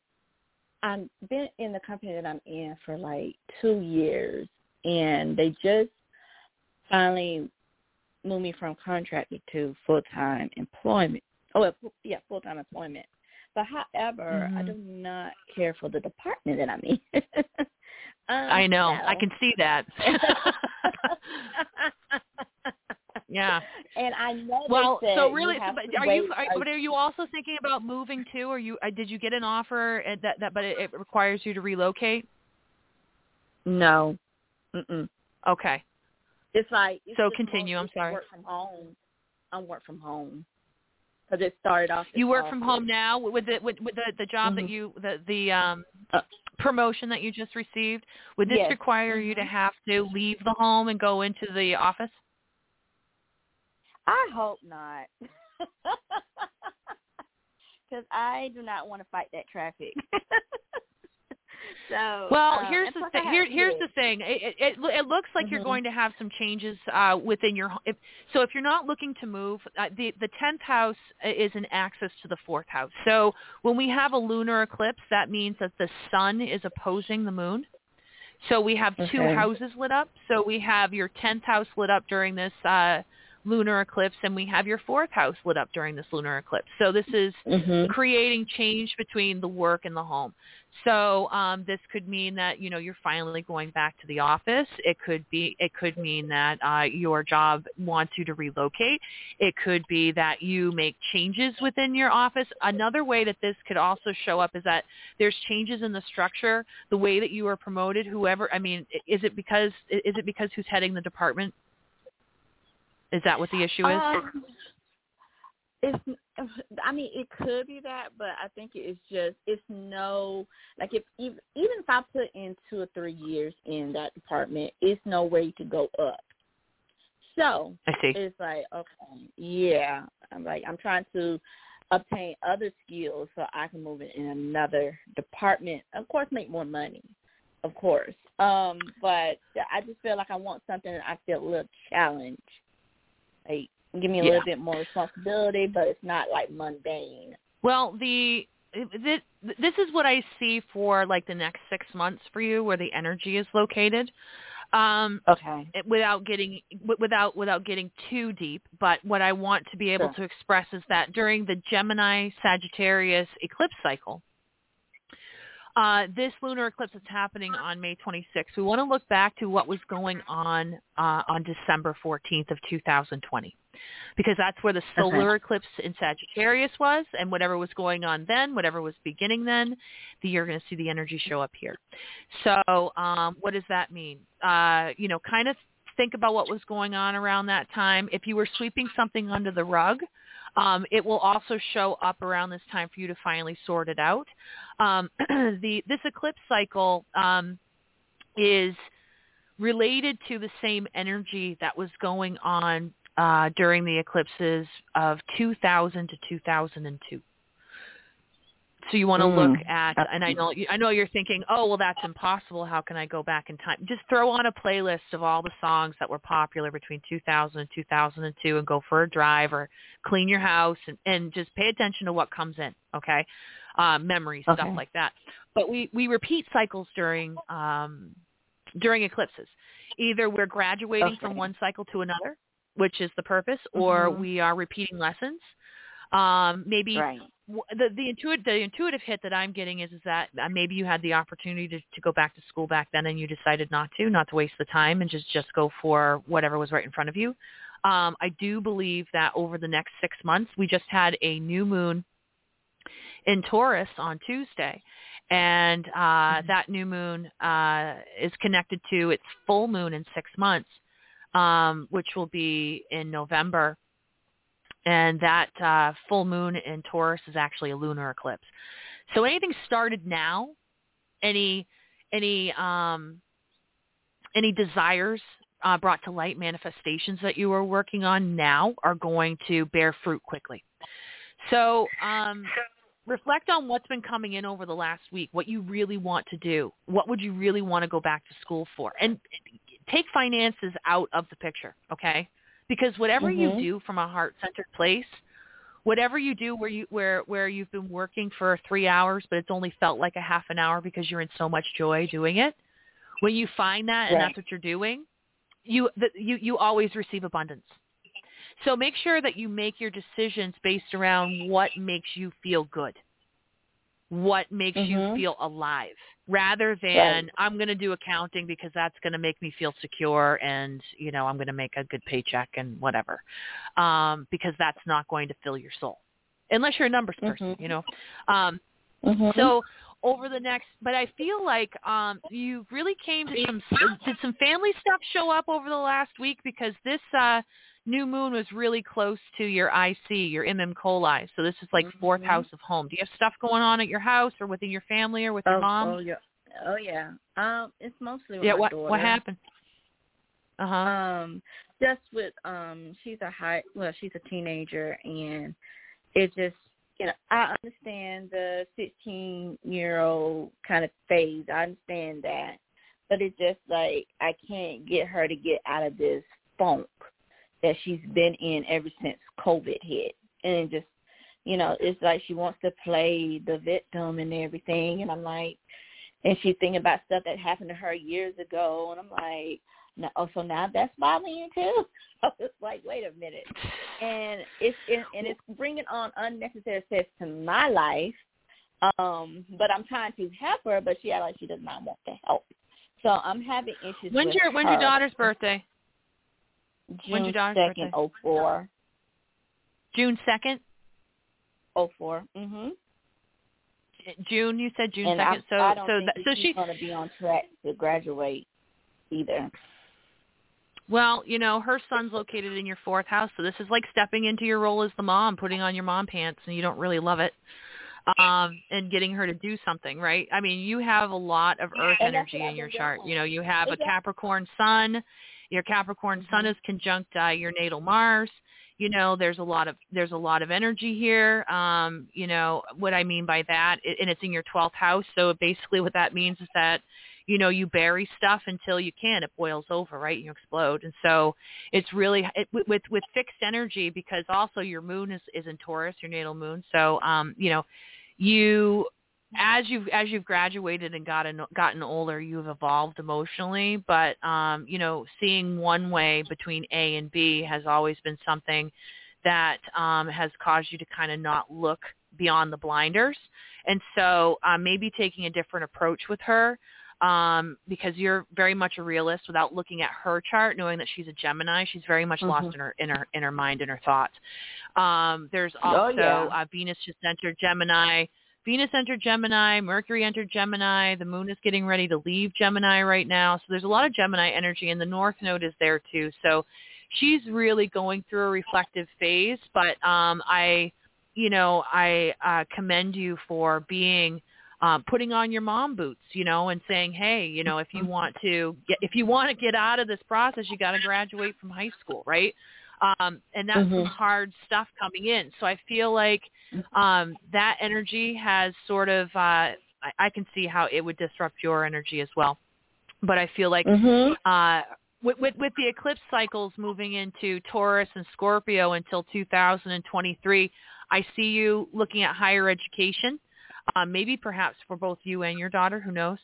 I've been in the company that I'm in for like two years, and they just finally moved me from contracted to full time employment. Oh, yeah, full time employment. But however, mm-hmm. I do not care for the department that I'm in. Um, I know. I can see that. yeah. And I know. Well, so really, you but are you? Are, a- but are you also thinking about moving too? Or you? Uh, did you get an offer at that? That, but it, it requires you to relocate. no. Mm-mm. Okay. It's like it's So continue, I'm sorry. Work from home. I work from home because it started off. You work from home now with the with, with the the job that Mhm. you the the um Uh, promotion that you just received. Would this Yes. require you to Mhm. have to leave the home and go into the office? I hope not. Because I do not want to fight that traffic. so Well, um, here's the thing. Here, here's the thing. It, it, it, lo- it looks like you're Mhm. going to have some changes uh, within your. ho- If, so, if you're not looking to move, uh, the the tenth house is an axis to the fourth house. So, when we have a lunar eclipse, that means that the sun is opposing the moon. So we have two houses lit up. So we have your tenth house lit up during this uh, lunar eclipse, and we have your fourth house lit up during this lunar eclipse. So this is Mhm. creating change between the work and the home. So um, this could mean that you know you're finally going back to the office. It could be it could mean that uh, your job wants you to relocate. It could be that you make changes within your office. Another way that this could also show up is that there's changes in the structure, the way that you are promoted. Whoever I mean, is it because is it because who's heading the department? Is that what the issue is? Um. I mean, it could be that, but I think it's just it's no like if even even if I put in two or three years in that department, it's no way to go up. So I see. it's like okay, yeah. I'm like I'm trying to obtain other skills so I can move it in another department. Of course, make more money, of course. Um, but I just feel like I want something that I feel a little challenge. Like give me a Yeah. little bit more responsibility, but it's not like mundane. Well, the this, this is what I see for like the next six months for you, where the energy is located. Um, Okay. without getting without without getting too deep, but what I want to be able Sure. to express is that during the Gemini Sagittarius eclipse cycle, uh, this lunar eclipse is happening on May 26th. We want to look back to what was going on uh, on December 14th of 2020, because that's where the solar eclipse in Sagittarius was, and whatever was going on then, whatever was beginning then, the, you're going to see the energy show up here. So, um, what does that mean? Uh, you know, kind of think about what was going on around that time. If you were sweeping something under the rug, um, it will also show up around this time for you to finally sort it out. Um, the this eclipse cycle um, is related to the same energy that was going on uh, during the eclipses of 2000 to 2002. So you want to Mm, look at, and I know I know you're thinking, oh well, that's impossible. How can I go back in time? Just throw on a playlist of all the songs that were popular between 2000 and 2002, and go for a drive or clean your house, and, and just pay attention to what comes in. Okay, uh, memories, stuff like that. But we we repeat cycles during um, during eclipses. Either we're graduating from one cycle to another, which is the purpose, or Mhm. we are repeating lessons. Um, maybe Right. the the intuitive the intuitive hit that I'm getting is is that uh, maybe you had the opportunity to to go back to school back then and you decided not to, not to waste the time and just just go for whatever was right in front of you. Um, I do believe that over the next six months, we just had a new moon in Taurus on Tuesday, and uh, that new moon uh, is connected to its full moon in six months, um, which will be in November and that uh, full moon in Taurus is actually a lunar eclipse. So anything started now, any any um, any desires uh, brought to light, manifestations that you are working on now are going to bear fruit quickly. So um, reflect on what's been coming in over the last week, what you really want to do, what would you really want to go back to school for, and take finances out of the picture, okay? Because whatever you Mhm. do from a heart-centered place, whatever you do where you where where you've been working for three hours, but it's only felt like a half an hour because you're in so much joy doing it. When you find that and Right. that's what you're doing, you the, you you always receive abundance. So make sure that you make your decisions based around what makes you feel good, what makes you Mhm. feel alive. Rather than Right. I'm going to do accounting because that's going to make me feel secure and you know I'm going to make a good paycheck and whatever um because that's not going to fill your soul unless you're a numbers person Mhm. you know um Mhm. so over the next but I feel like um you really came to some did some family stuff show up over the last week because this uh new moon was really close to your IC, your MM coli. So this is like 4th Mhm. house of home. Do you have stuff going on at your house or within your family or with your oh, mom? oh yeah, oh yeah. Um, it's mostly with yeah, my what daughter. what happened? Uh-huh. Um, just with um, she's a high. Well, she's a teenager, and it just you know I understand the 16 year old kind of phase. I understand that, but it's just like I can't get her to get out of this funk that she's been in ever since COVID hit, and just you know it's like she wants to play the victim and everything, and I'm like, and she's thinking about stuff that happened to her years ago, and I'm like no, oh, so now that's bothering you too? I was like, wait a minute, and it's and, and it's bringing on unnecessary stress to my life. Um, but I'm trying to help her, but she act like she does not want the help. So I'm having issues. When's your when's your daughter's birthday? June second, oh four, June 2nd? oh four. Mhm. June, you said June 2nd. So I don't so that, so she's she going to be on track to graduate either. Well, you know, her sun's located in your fourth house, so this is like stepping into your role as the mom, putting on your mom pants, and you don't really love it, um, and getting her to do something, right? I mean, you have a lot of Earth that's energy in your chart. You know, you have a Capricorn Sun. Your Capricorn Sun is conjunct uh, your natal Mars. You know, there's a lot of there's a lot of energy here. Um, you know what I mean by that, it, and it's in your twelfth house. So basically, what that means is that you know you bury stuff until you can it boils over right you explode and so it's really it, with with fixed energy because also your moon is is in taurus your natal moon so um you know you as you've as you've graduated and gotten gotten older you've evolved emotionally but um you know seeing one way between a and b has always been something that um has caused you to kind of not look beyond the blinders and so um maybe taking a different approach with her um, because you're very much a realist without looking at her chart, knowing that she's a Gemini. She's very much lost Mhm. in her in her in her mind and her thoughts. Um, there's Oh, also yeah. uh, Venus just entered Gemini. Venus entered Gemini. Mercury entered Gemini. The moon is getting ready to leave Gemini right now. So there's a lot of Gemini energy, and the North Node is there too. So she's really going through a reflective phase. But um, I, you know, I uh, commend you for being um, putting on your mom boots, you know, and saying, hey, you know, if you want to get, if you want to get out of this process, you got to graduate from high school, right? Um, and that's some Mhm. hard stuff coming in. So I feel like um, that energy has sort of, uh, I, I can see how it would disrupt your energy as well. But I feel like Mhm. uh, with, with with the eclipse cycles moving into Taurus and Scorpio until 2023, I see you looking at higher education, um, maybe perhaps for both you and your daughter, who knows,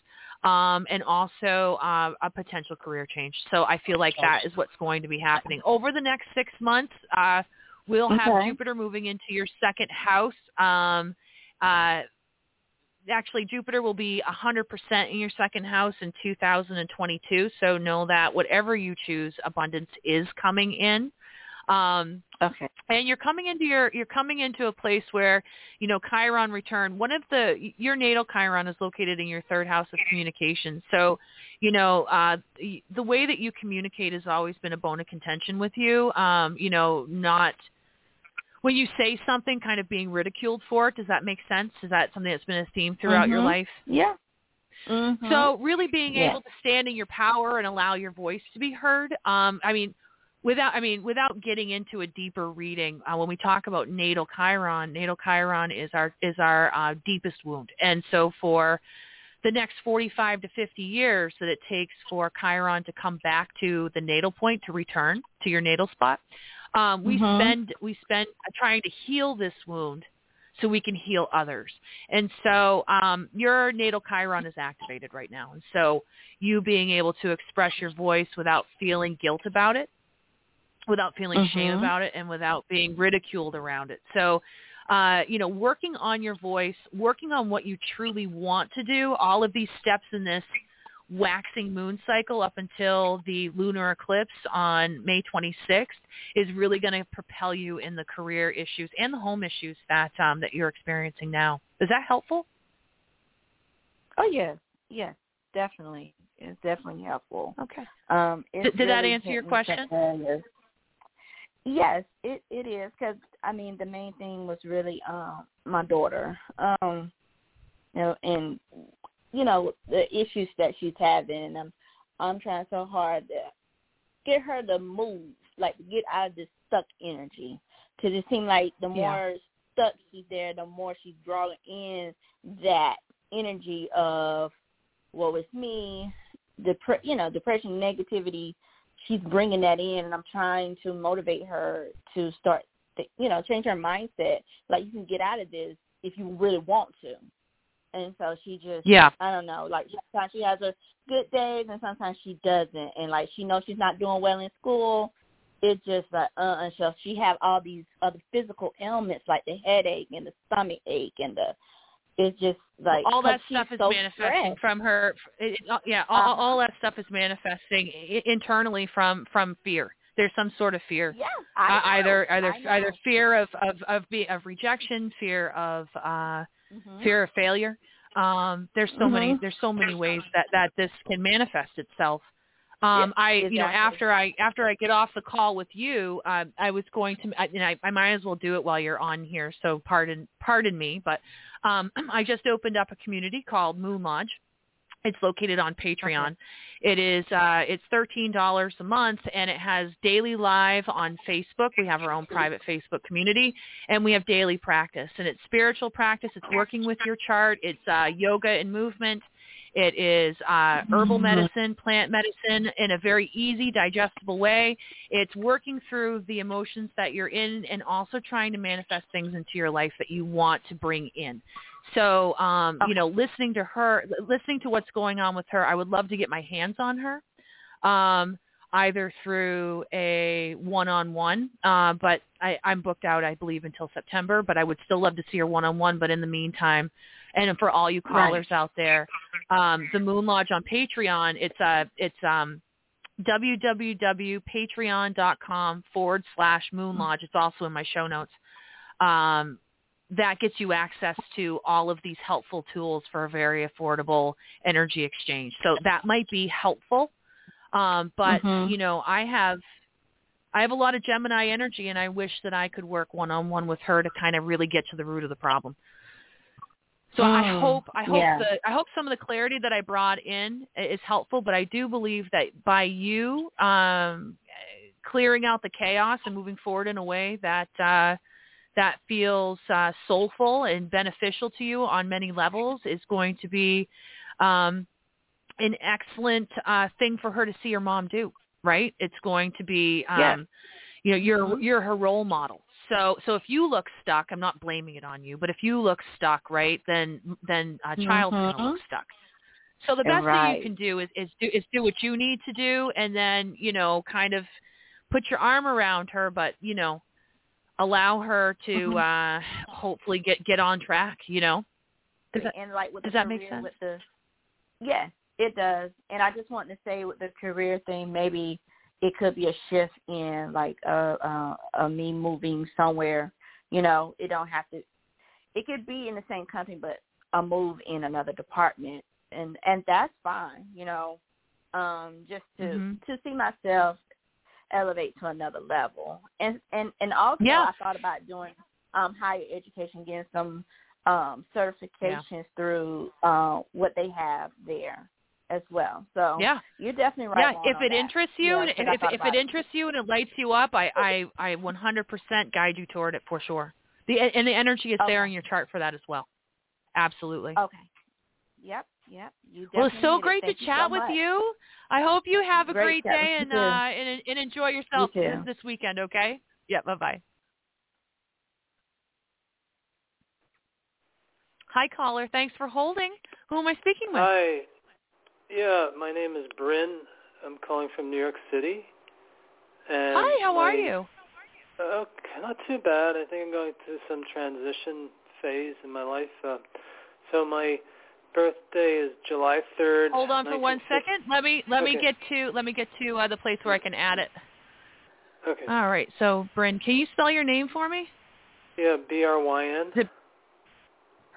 um, and also uh, a potential career change. So I feel like that is what's going to be happening over the next six months. Uh, we'll have Jupiter moving into your second house. Um, uh, actually Jupiter will be 100% in your second house in 2022. So know that whatever you choose, abundance is coming in. Um, Okay. and you're coming into your you're coming into a place where you know Chiron return. One of the your natal Chiron is located in your third house of communication. So, you know, uh, the way that you communicate has always been a bone of contention with you. Um, you know, not when you say something, kind of being ridiculed for it. Does that make sense? Is that something that's been a theme throughout your Mhm. life? Yeah. Mhm. So really being Yeah. able to stand in your power and allow your voice to be heard. Um, I mean, without I mean without getting into a deeper reading, uh, when we talk about natal Chiron, natal Chiron is our is our uh, deepest wound, and so for the next 45 to 50 years that it takes for Chiron to come back to the natal point to return to your natal spot, um, we Mhm. spend we spend trying to heal this wound so we can heal others. And so um, your natal Chiron is activated right now. And so you being able to express your voice without feeling guilt about it, without feeling shame Mhm. about it, and without being ridiculed around it. So uh, you know, working on your voice, working on what you truly want to do, all of these steps in this waxing moon cycle up until the lunar eclipse on May 26th is really going to propel you in the career issues and the home issues that um, that you're experiencing now. Is that helpful? Oh yes, yes, definitely. It's definitely helpful. Okay. Um, did, did really that answer your question? Yes, it it is because I mean the main thing was really um my daughter. Um, you know, and you know the issues that she's having, and I'm I'm trying so hard to get her to move, like to get out of this stuck energy. Because it seems like the more Yeah. stuck she's there, the more she's drawing in that energy of what was me, depre- you know, depression, negativity. She's bringing that in, and I'm trying to motivate her to start, th- you know, change her mindset. Like you can get out of this if you really want to. And so she just, Yeah. I don't know, like sometimes she has her good days, and sometimes she doesn't. And like she knows she's not doing well in school. It's just like, uh, and so she have all these other physical ailments like the headache and the stomach ache and the it's just like all that stuff is so manifesting stressed. from her. It, it- yeah, all, Uh-huh. all that stuff is manifesting internally from from fear. There's some sort of fear. Yeah, Uh, either either either fear of of of, be, of rejection, fear of uh, Mhm. fear of failure. Um, there's so many Mhm. there's so many ways that that this can manifest itself. Um, Yep, I you know after I after I get off the call with you, uh, I was going to I, and I, I might as well do it while you're on here. So pardon pardon me, but um, I just opened up a community called Moon Lodge. It's located on Patreon. It is uh, it's thirteen dollars a month, and it has daily live on Facebook. We have our own private Facebook community, and we have daily practice. And it's spiritual practice. It's working with your chart. It's uh, yoga and movement. It is uh, herbal medicine, plant medicine in a very easy, digestible way. It's working through the emotions that you're in, and also trying to manifest things into your life that you want to bring in. So, um, you know, listening to her, listening to what's going on with her, I would love to get my hands on her, um, either through a one-on-one. Uh, but I, I'm booked out, I believe, until September. But I would still love to see her one-on-one. But in the meantime, and for all you Right. callers out there, um, the Moon Lodge on Patreon, it's uh, it's um, www.patreon.com forward slash Moon Lodge. It's also in my show notes. Um, that gets you access to all of these helpful tools for a very affordable energy exchange. So that might be helpful. Um, but Mhm. you know, I have I have a lot of Gemini energy, and I wish that I could work one on one with her to kind of really get to the root of the problem. So I Mm, hope I hope yeah. the I hope some of the clarity that I brought in is helpful. But I do believe that by you um, clearing out the chaos and moving forward in a way that uh, that feels uh, soulful and beneficial to you on many levels is going to be um, an excellent uh, thing for her to see her mom do. Right? It's going to be, um, Yeah. you know, you're Mhm. you're her role model. So so if you look stuck, I'm not blaming it on you, but if you look stuck, right, then then a child's going to Mhm. look stuck. So the best thing you can do is is do is do what you need to do, and then you know kind of put your arm around her, but you know allow her to Mhm. uh hopefully get get on track. You know. Does that- and like with does the that make sense? With the, yes, it does. And I just want to say with the career thing, maybe it could be a shift in like uh, uh, uh me moving somewhere. You know, it don't have to. It could be in the same company, but a move in another department, and and that's fine. You know, um, just to Mhm. to see myself elevate to another level, and and and also Yeah. I thought about doing um higher education, getting some um certifications through uh, what they have there as well. So Yeah. you're definitely right. yeah, if on it that. interests you, Yeah, and 'cause if if, thought if about it interests you and it lights you up, I I I 100% guide you toward it for sure. The and the energy is there in your chart for that as well. Absolutely. Okay. Yep. Yep. You well, it's definitely so did it. great to Thank chat so with you. I hope you have a Great great day and uh and, and enjoy yourself You this, this weekend. Okay. Yeah. Bye bye. Hi, caller. Thanks for holding. Who am I speaking with? Hi. Yeah, my name is Bryn. I'm calling from New York City. And Hi. How are you? Okay. not too bad. I think I'm going through some transition phase in my life. Uh, so my birthday is July 3rd. Hold on for one second. Let me let me get to let me get to uh, the place where I can add it. Okay. All right. So, Bryn, can you spell your name for me? yeah, B R Y N.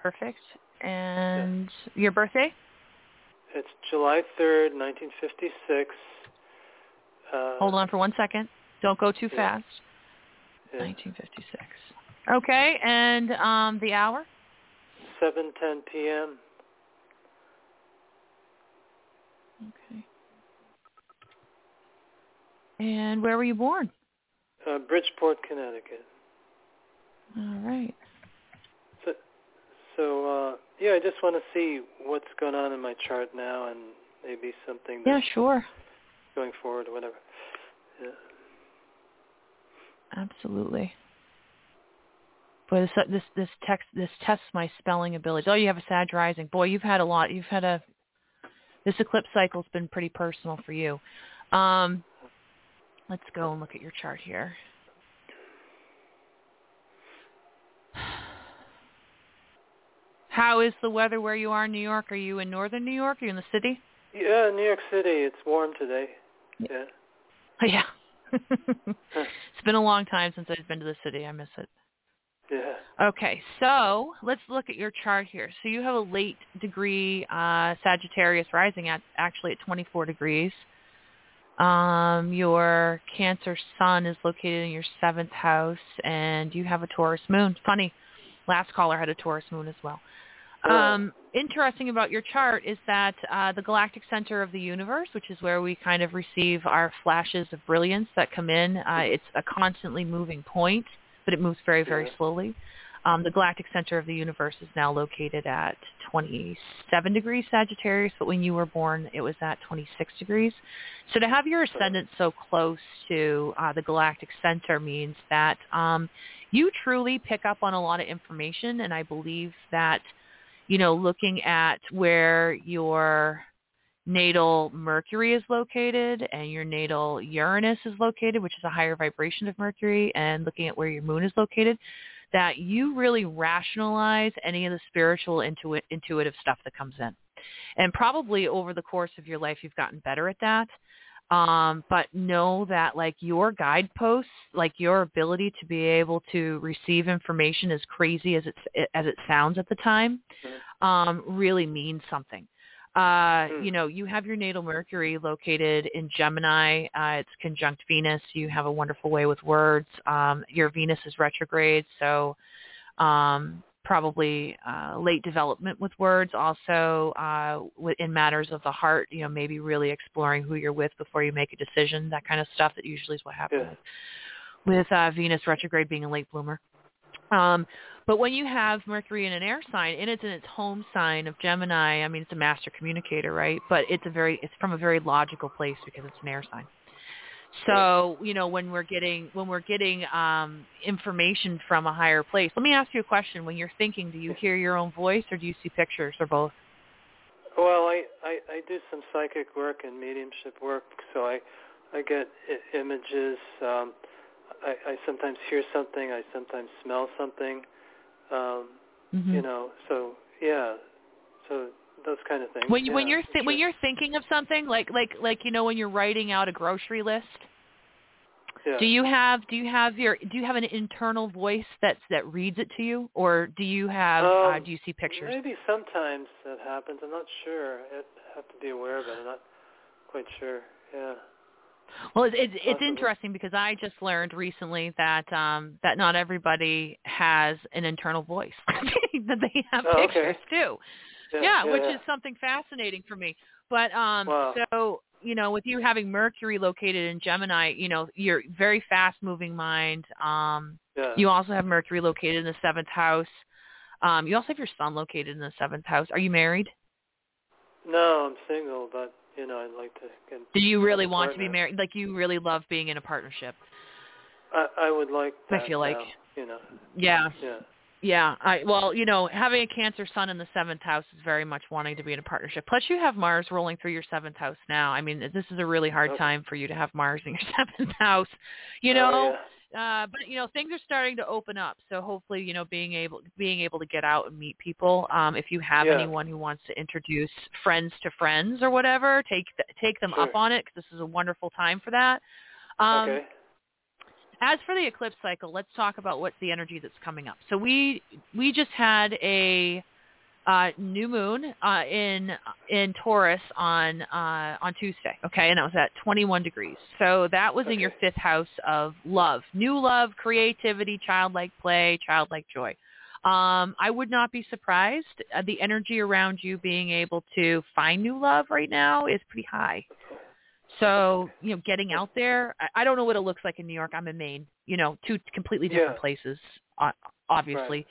Perfect. And your birthday? It's July 3rd, 1956. Uh, Hold on for one second. Don't go too Yeah. fast. yeah, 1956. Okay, and um, the hour? 7:10 p.m. Okay. And where were you born? Uh, Bridgeport, Connecticut. All right. So, so uh, yeah, I just want to see what's going on in my chart now, and maybe something Yeah, sure. going forward or whatever. Yeah. Absolutely. Boy, this this this text this tests my spelling ability. Oh, you have a Sag rising. Boy, you've had a lot. You've had a this eclipse cycle's been pretty personal for you. Um, let's go and look at your chart here. How is the weather where you are in New York? Are you in northern New York? Are you in the city? Yeah, New York City. It's warm today. Yeah. Yeah. it's been a long time since I've been to the city. I miss it. Yeah. Okay, so let's look at your chart here. So you have a late degree uh, Sagittarius rising at actually at 24 degrees. Um, your Cancer Sun is located in your seventh house, and you have a Taurus Moon. Funny, last caller had a Taurus Moon as well. Um, interesting about your chart is that uh, the galactic center of the universe, which is where we kind of receive our flashes of brilliance that come in, uh, it's a constantly moving point, but it moves very, very slowly. Um, the galactic center of the universe is now located at 27 degrees Sagittarius, but when you were born, it was at 26 degrees. So to have your ascendant so close to uh, the galactic center means that um, you truly pick up on a lot of information, and I believe that you know, looking at where your natal Mercury is located and your natal Uranus is located, which is a higher vibration of Mercury, and looking at where your moon is located, that you really rationalize any of the spiritual intuit, intuitive stuff that comes in. And probably over the course of your life, you've gotten better at that. Um, but know that like your guideposts, like your ability to be able to receive information as crazy as it as it sounds at the time, um, really means something. Uh, Hmm. you know, you have your natal Mercury located in Gemini. Uh, it's conjunct Venus. You have a wonderful way with words. Um, your Venus is retrograde, so um, probably uh, late development with words. Also, uh, in matters of the heart, you know, maybe really exploring who you're with before you make a decision. That kind of stuff. That usually is what happens Yeah. with, uh, Venus retrograde being a late bloomer. Um, but when you have Mercury in an air sign, and it's in its home sign of Gemini, I mean, it's a master communicator, right? But it's a very, it's from a very logical place because it's an air sign. So, you know, when we're getting when we're getting um, information from a higher place, let me ask you a question. When you're thinking, do you hear your own voice or do you see pictures or both? Well, I, I I do some psychic work and mediumship work, so I I get I- images. Um, I, I sometimes hear something. I sometimes smell something. Um, Mhm. You know, so yeah, so those kind of things. when you when you're th- when you're thinking of something like like like you know when you're writing out a grocery list, yeah. Do you have do you have your do you have an internal voice that's that reads it to you, or do you have uh, Um, do you see pictures? Maybe sometimes that happens. I'm not sure. I have to be aware of it. I'm not quite sure. Yeah. Well, it's it's, it's interesting because I just learned recently that um that not everybody has an internal voice that they have Oh, okay. pictures too. Yeah, Yeah, which yeah. is something fascinating for me. But um Wow. so you know, with you having Mercury located in Gemini, you know, you're very fast moving mind. Um Yeah. You also have Mercury located in the seventh house. Um, you also have your Sun located in the seventh house. Are you married? No, I'm single, but you know, I'd like to get. Do you really want to be married? Like you really love being in a partnership? I I would like. I That feel like- now, you know. Yeah, Yeah. Yeah. I well, you know, having a Cancer Sun in the seventh house is very much wanting to be in a partnership. Plus, you have Mars rolling through your seventh house now. I mean, this is a really hard Okay. time for you to have Mars in your seventh house. You Oh, know, yeah. uh, but you know things are starting to open up. So hopefully, you know, being able being able to get out and meet people. Um, if you have Yeah. anyone who wants to introduce friends to friends or whatever, take th- take them up on it because this is a wonderful time for that. Um, okay. As for the eclipse cycle, let's talk about what's the energy that's coming up. So we we just had a uh, new moon uh, in in Taurus on uh, on Tuesday. Okay, and that was at 21 degrees. So that was in your fifth house of love, new love, creativity, childlike play, childlike joy. Um, I would not be surprised. Uh, the energy around you being able to find new love right now is pretty high. So, you know, getting out there, I, I don't know what it looks like in New York. I'm in Maine, you know, two completely different Yeah. places, obviously.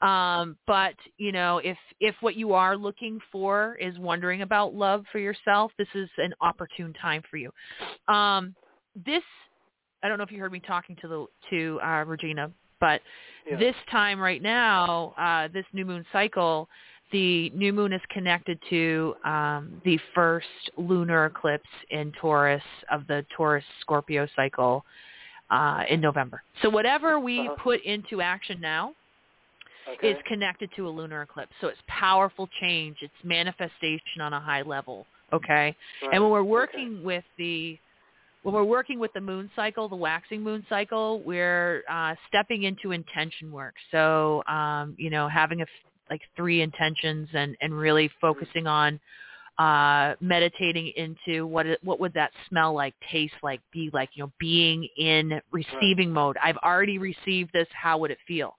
Um, but, you know, if, if what you are looking for is wondering about love for yourself, this is an opportune time for you. Um, this, I don't know if you heard me talking to the, to, uh, Regina, but Yeah. this time right now, uh, this new moon cycle, the new moon is connected to um, the first lunar eclipse in Taurus of the Taurus Scorpio cycle uh, in November. So whatever we Uh-huh. put into action now okay. is connected to a lunar eclipse. So it's powerful change. It's manifestation on a high level. Okay. Right. And when we're Okay. working with the when we're working with the moon cycle, the waxing moon cycle, we're uh, stepping into intention work. So, um, you know, having a like three intentions and and really focusing on uh, meditating into what it, what would that smell like, taste like, be like. You know, being in receiving mode. I've already received this. How would it feel?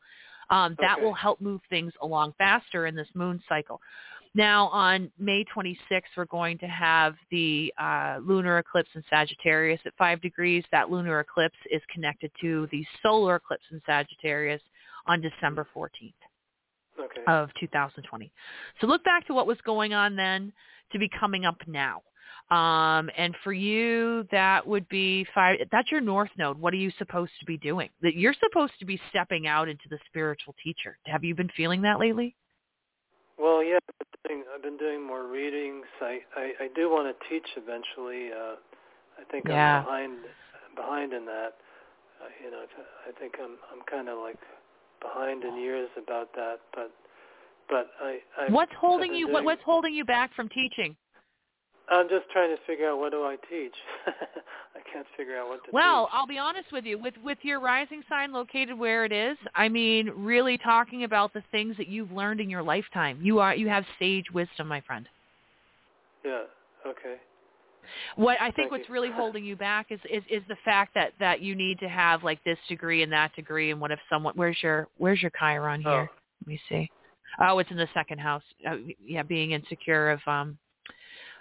Um, that Okay. will help move things along faster in this moon cycle. Now, on May 26th, we're going to have the uh, lunar eclipse in Sagittarius at 5 degrees. That lunar eclipse is connected to the solar eclipse in Sagittarius on December 14th okay. of 2020. So look back to what was going on then to be coming up now. Um, and for you, that would be five. That's your north node. What are you supposed to be doing? That you're supposed to be stepping out into the spiritual teacher. Have you been feeling that lately? Well, yeah, I've been doing, I've been doing more readings. I, I, I do want to teach eventually. Uh, I think Yeah. I'm behind behind in that. Uh, you know, I think I'm I'm kind of like behind in years about that. But but I, I what's holding you? What, doing- what's holding you back from teaching? I'm just trying to figure out what do I teach. I can't figure out what to Well, teach. I'll be honest with you. With with your rising sign located where it is, I mean, really talking about the things that you've learned in your lifetime. You are you have sage wisdom, my friend. Yeah. Okay. What I think Thank what's you. really holding you back is, is is the fact that that you need to have like this degree and that degree. And what if someone? Where's your Where's your Chiron Oh. here? Let me see. Oh, it's in the second house. Uh, yeah, being insecure of um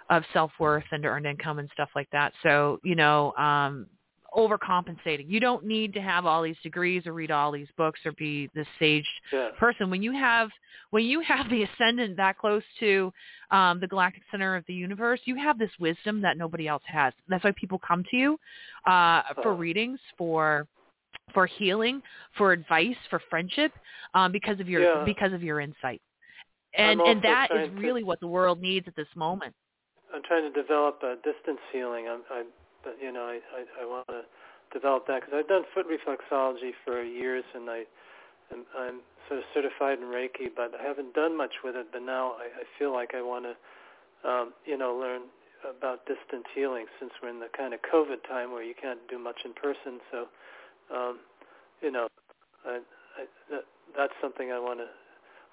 of self worth and earned income and stuff like that. So you know, um overcompensating. You don't need to have all these degrees or read all these books or be this sage Yeah. person when you have when you have the ascendant that close to um, the galactic center of the universe you have this wisdom that nobody else has that's why people come to you uh, for Oh. readings for for healing for advice for friendship um, because of your Yeah. because of your insight and and that is trying to- really what the world needs at this moment I'm trying to develop a distance healing. I'm, I, but you know, I, I, I want to develop that because I've done foot reflexology for years, and I, am, I'm sort of certified in Reiki, but I haven't done much with it. But now I, I feel like I want to, um, you know, learn about distance healing since we're in the kind of COVID time where you can't do much in person. So, um, you know, I, I, that, that's something I want to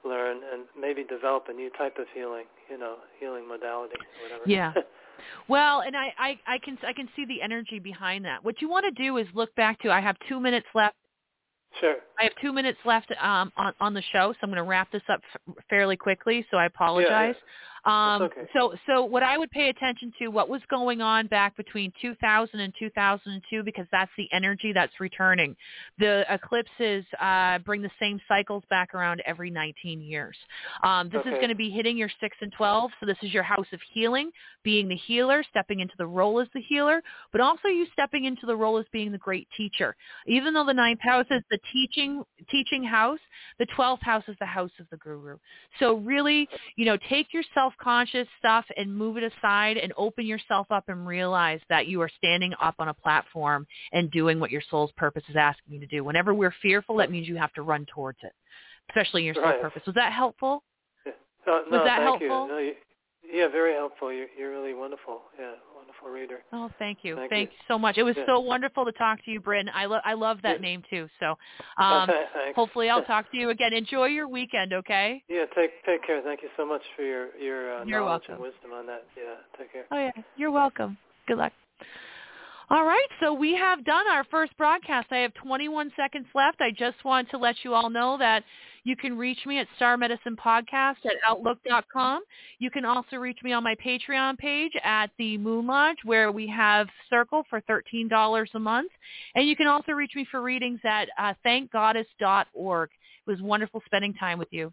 learn and maybe develop a new type of healing, you know, healing modality or whatever. Yeah. Well, and I, I, I can I can see the energy behind that. What you want to do is look back to I have two minutes left. sure. I have two minutes left um, on on the show, so I'm going to wrap this up f- fairly quickly. So I apologize. Um, okay. So so what I would pay attention to what was going on back between 2000 and 2002 because that's the energy that's returning. The eclipses uh, bring the same cycles back around every 19 years. Um, this is going to be hitting your 6 and 12. So this is your house of healing, being the healer, stepping into the role as the healer, but also you stepping into the role as being the great teacher. Even though the ninth house is the teaching teaching house, the 12th house is the house of the guru. So really, you know, take yourself self-conscious stuff and move it aside and open yourself up and realize that you are standing up on a platform and doing what your soul's purpose is asking you to do. Whenever we're fearful, that means you have to run towards it, especially in your soul Right. purpose. Was that helpful? Yeah. No, no, Was that thank helpful? you. No, you. Yeah, very helpful. You're, you're really wonderful. Yeah, wonderful reader. Oh, thank you. Thank Thank you. so much. It was Yeah. so wonderful to talk to you, Bryn. I love I love that Yeah. name too. So, um, Okay, hopefully I'll talk to you again. Enjoy your weekend, okay? Yeah, take take care. Thank you so much for your your uh, You're knowledge welcome. and wisdom on that. Yeah, take care. Oh yeah, you're welcome. Good luck. All right, so we have done our first broadcast. I have 21 seconds left. I just want to let you all know that you can reach me at Star Medicine Podcast at Outlook.com. You can also reach me on my Patreon page at the Moon Lodge, where we have Circle for $13 a month. And you can also reach me for readings at uh, thankgoddess.org. It was wonderful spending time with you.